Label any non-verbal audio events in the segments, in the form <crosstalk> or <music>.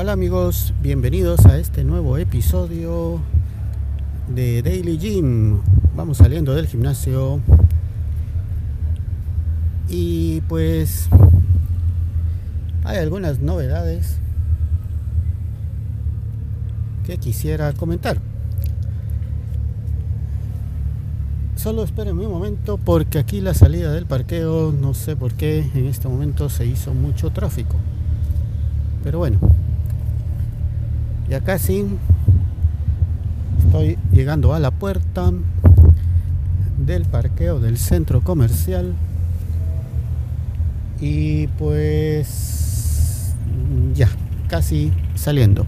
hola amigos, bienvenidos a este nuevo episodio de Daily Gym. Vamos saliendo del gimnasio y pues hay algunas novedades que quisiera comentar. Solo espérenme un momento porque aquí la salida del parqueo, no sé por qué en este momento se hizo mucho tráfico. Pero bueno, ya casi estoy llegando a la puerta del parqueo del centro comercial. Y pues ya casi saliendo.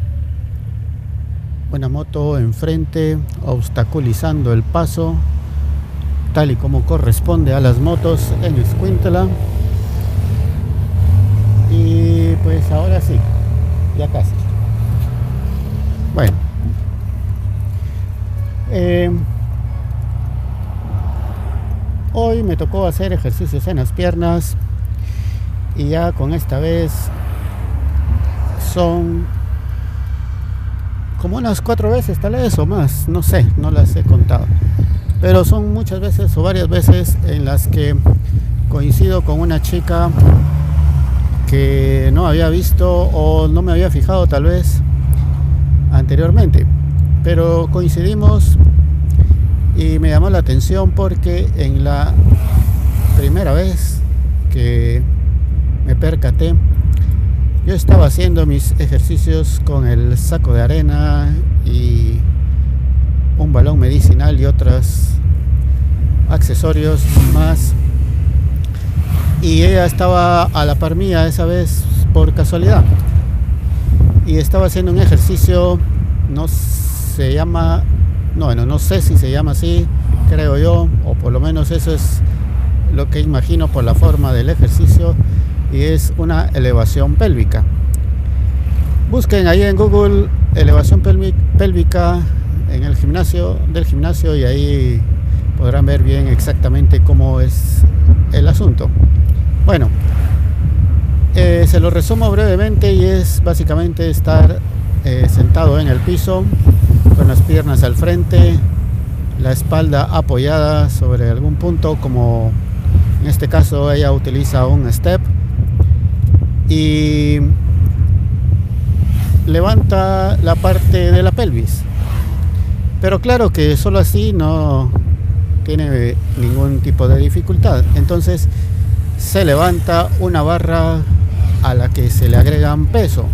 Buena moto enfrente obstaculizando el paso tal y como corresponde a las motos en Escuintla. Y pues ahora sí ya casi bueno eh, hoy me tocó hacer ejercicios en las piernas y ya con esta vez son como unas cuatro veces tal vez o más, no sé, no las he contado. Pero son muchas veces o varias veces en las que coincido con una chica que no había visto o no me había fijado tal vez anteriormente. Pero coincidimos y me llamó la atención porque en la primera vez que me percaté, yo estaba haciendo mis ejercicios con el saco de arena y un balón medicinal y otros accesorios más. Y ella estaba a la par mía esa vez por casualidad. Y estaba haciendo un ejercicio, no se llama, no, bueno, no sé si se llama así, creo yo, o por lo menos eso es lo que imagino por la forma del ejercicio y es una elevación pélvica. Busquen ahí en Google elevación pélvica en el gimnasio del gimnasio y ahí podrán ver bien exactamente cómo es el asunto. Bueno, eh, se lo resumo brevemente y es básicamente estar eh, sentado en el piso con las piernas al frente, la espalda apoyada sobre algún punto como en este caso ella utiliza un step y levanta la parte de la pelvis. Pero claro que solo así no tiene ningún tipo de dificultad. Entonces se levanta una barra a la que se le agregan peso.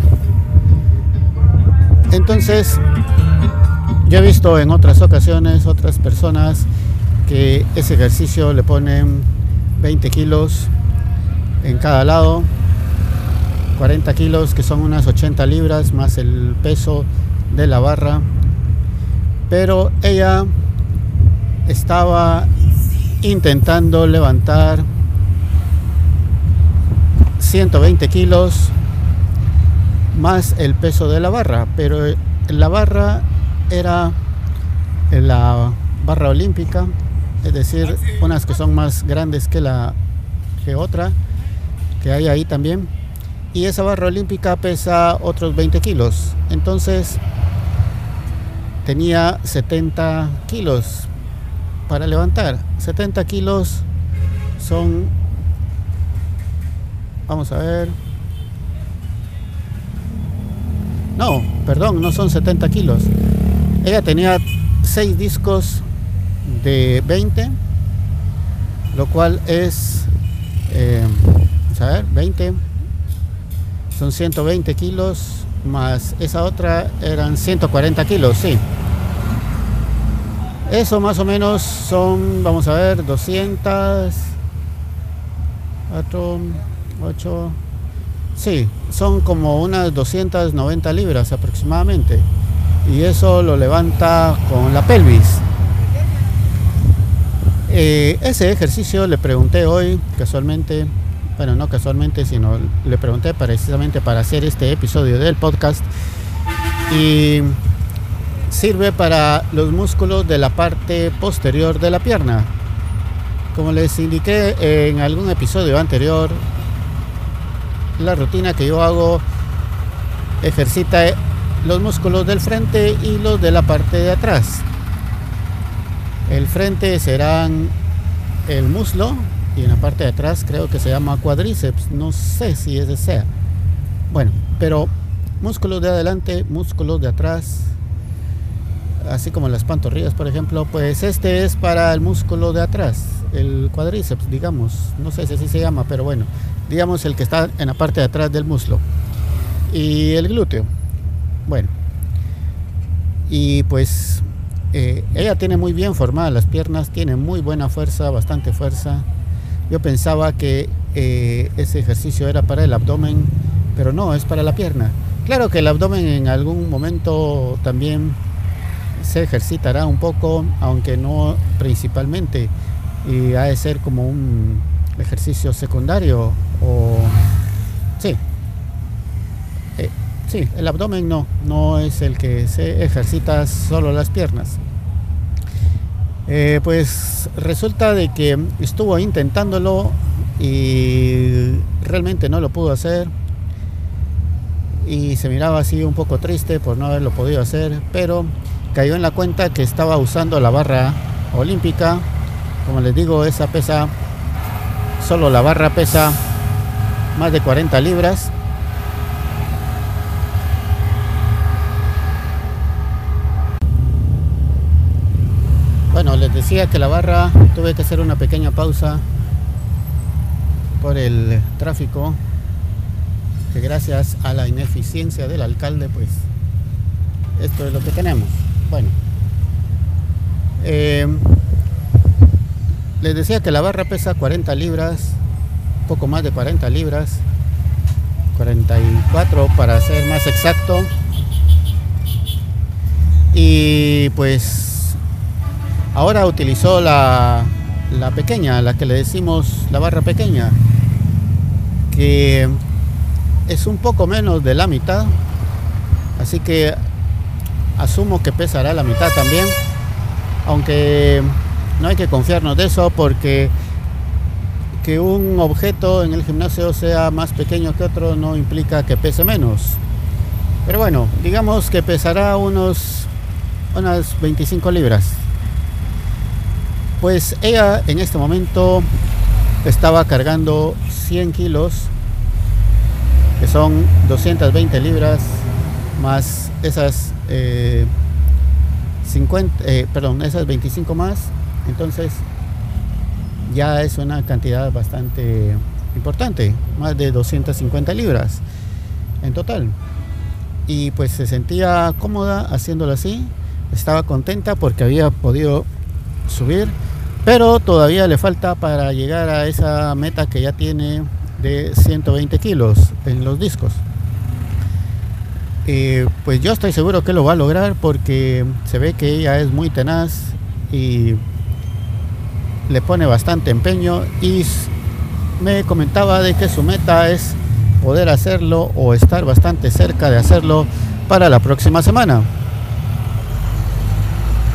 Entonces, yo he visto en otras ocasiones otras personas que ese ejercicio le ponen 20 kilos en cada lado 40 kilos que son unas 80 libras más el peso de la barra. Pero ella estaba intentando levantar 120 kilos más el peso de la barra pero la barra era la barra olímpica es decir unas que son más grandes que la que otra que hay ahí también y esa barra olímpica pesa otros 20 kilos. Entonces tenía 70 kilos para levantar. 70 kilos son, vamos a ver, no, perdón, no son 70 kilos. Ella tenía 6 discos de 20, lo cual es, eh, a ver, 20 son 120 kilos, más esa otra eran 140 kilos, sí. Eso más o menos son, vamos a ver, 200, 4, 8, sí, son como unas 290 libras aproximadamente. Y eso lo levanta con la pelvis. Eh, ese ejercicio le pregunté hoy, casualmente, bueno, no casualmente, sino le pregunté precisamente para hacer este episodio del podcast y sirve para los músculos de la parte posterior de la pierna. Como les indiqué en algún episodio anterior, la rutina que yo hago ejercita los músculos del frente y los de la parte de atrás. El frente serán el muslo y en la parte de atrás creo que se llama cuadríceps, no sé si ese sea. Bueno, pero músculos de adelante, músculos de atrás, así como las pantorrillas, por ejemplo, pues este es para el músculo de atrás, el cuadríceps, digamos, no sé si así se llama, pero bueno, digamos el que está en la parte de atrás del muslo. Y el glúteo. Bueno. Y pues eh, ella tiene muy bien formadas las piernas, tiene muy buena fuerza, bastante fuerza. Yo pensaba que eh, ese ejercicio era para el abdomen, pero no, es para la pierna. Claro que el abdomen en algún momento también se ejercitará un poco, aunque no principalmente, y ha de ser como un ejercicio secundario o sí. Eh, sí, el abdomen no, no es el que se ejercita solo las piernas. Eh, pues resulta de que estuvo intentándolo y realmente no lo pudo hacer y se miraba así un poco triste por no haberlo podido hacer, pero cayó en la cuenta que estaba usando la barra olímpica. Como les digo, esa pesa, solo la barra pesa más de 40 libras. Bueno, les decía que la barra tuve que hacer una pequeña pausa por el tráfico, que gracias a la ineficiencia del alcalde, pues esto es lo que tenemos. Bueno, eh, les decía que la barra pesa 40 libras, poco más de 40 libras, 44 para ser más exacto. Y pues ahora utilizó la, la pequeña, la que le decimos la barra pequeña, que es un poco menos de la mitad. Así que asumo que pesará la mitad también, aunque no hay que confiarnos de eso porque que un objeto en el gimnasio sea más pequeño que otro no implica que pese menos. Pero bueno, digamos que pesará unos unas 25 libras. Pues ella en este momento estaba cargando 100 kilos, que son 220 libras, más esas 50, eh, eh, perdón, esas 25 más, entonces ya es una cantidad bastante importante, más de 250 libras en total. Y pues se sentía cómoda haciéndolo así, estaba contenta porque había podido subir, pero todavía le falta para llegar a esa meta que ya tiene de 120 kilos en los discos. Eh, pues yo estoy seguro que lo va a lograr porque se ve que ella es muy tenaz y le pone bastante empeño y me comentaba de que su meta es poder hacerlo o estar bastante cerca de hacerlo para la próxima semana.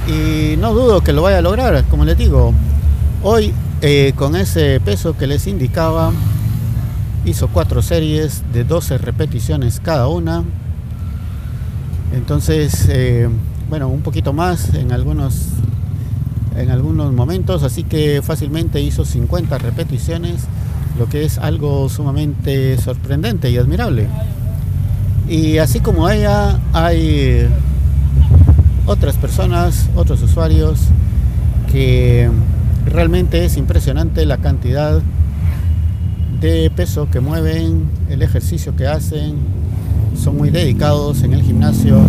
Y no dudo que lo vaya a lograr, como les digo. Hoy eh, con ese peso que les indicaba, hizo cuatro series de 12 repeticiones cada una entonces, eh, bueno, un poquito más en algunos, en algunos momentos, así que fácilmente hizo 50 repeticiones, lo que es algo sumamente sorprendente y admirable. Y así como ella, hay otras personas, otros usuarios, que realmente es impresionante la cantidad de peso que mueven, el ejercicio que hacen, muy dedicados en el gimnasio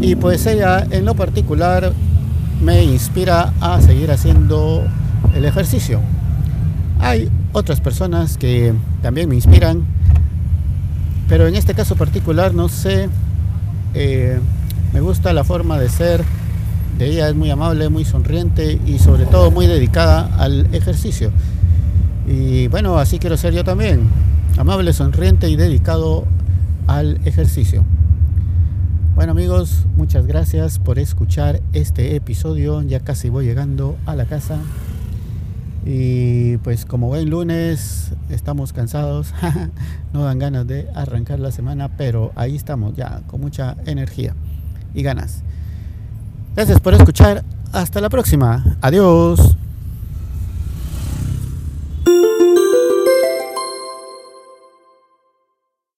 y pues ella en lo particular me inspira a seguir haciendo el ejercicio. Hay otras personas que también me inspiran, pero en este caso particular no sé, eh, me gusta la forma de ser de ella, es muy amable, muy sonriente y sobre todo muy dedicada al ejercicio. Y bueno, así quiero ser yo también, amable, sonriente y dedicado al ejercicio. Bueno amigos, muchas gracias por escuchar este episodio. Ya casi voy llegando a la casa. Y pues como buen lunes estamos cansados, <laughs> no dan ganas de arrancar la semana, pero ahí estamos ya con mucha energía y ganas. Gracias por escuchar. Hasta la próxima. Adiós.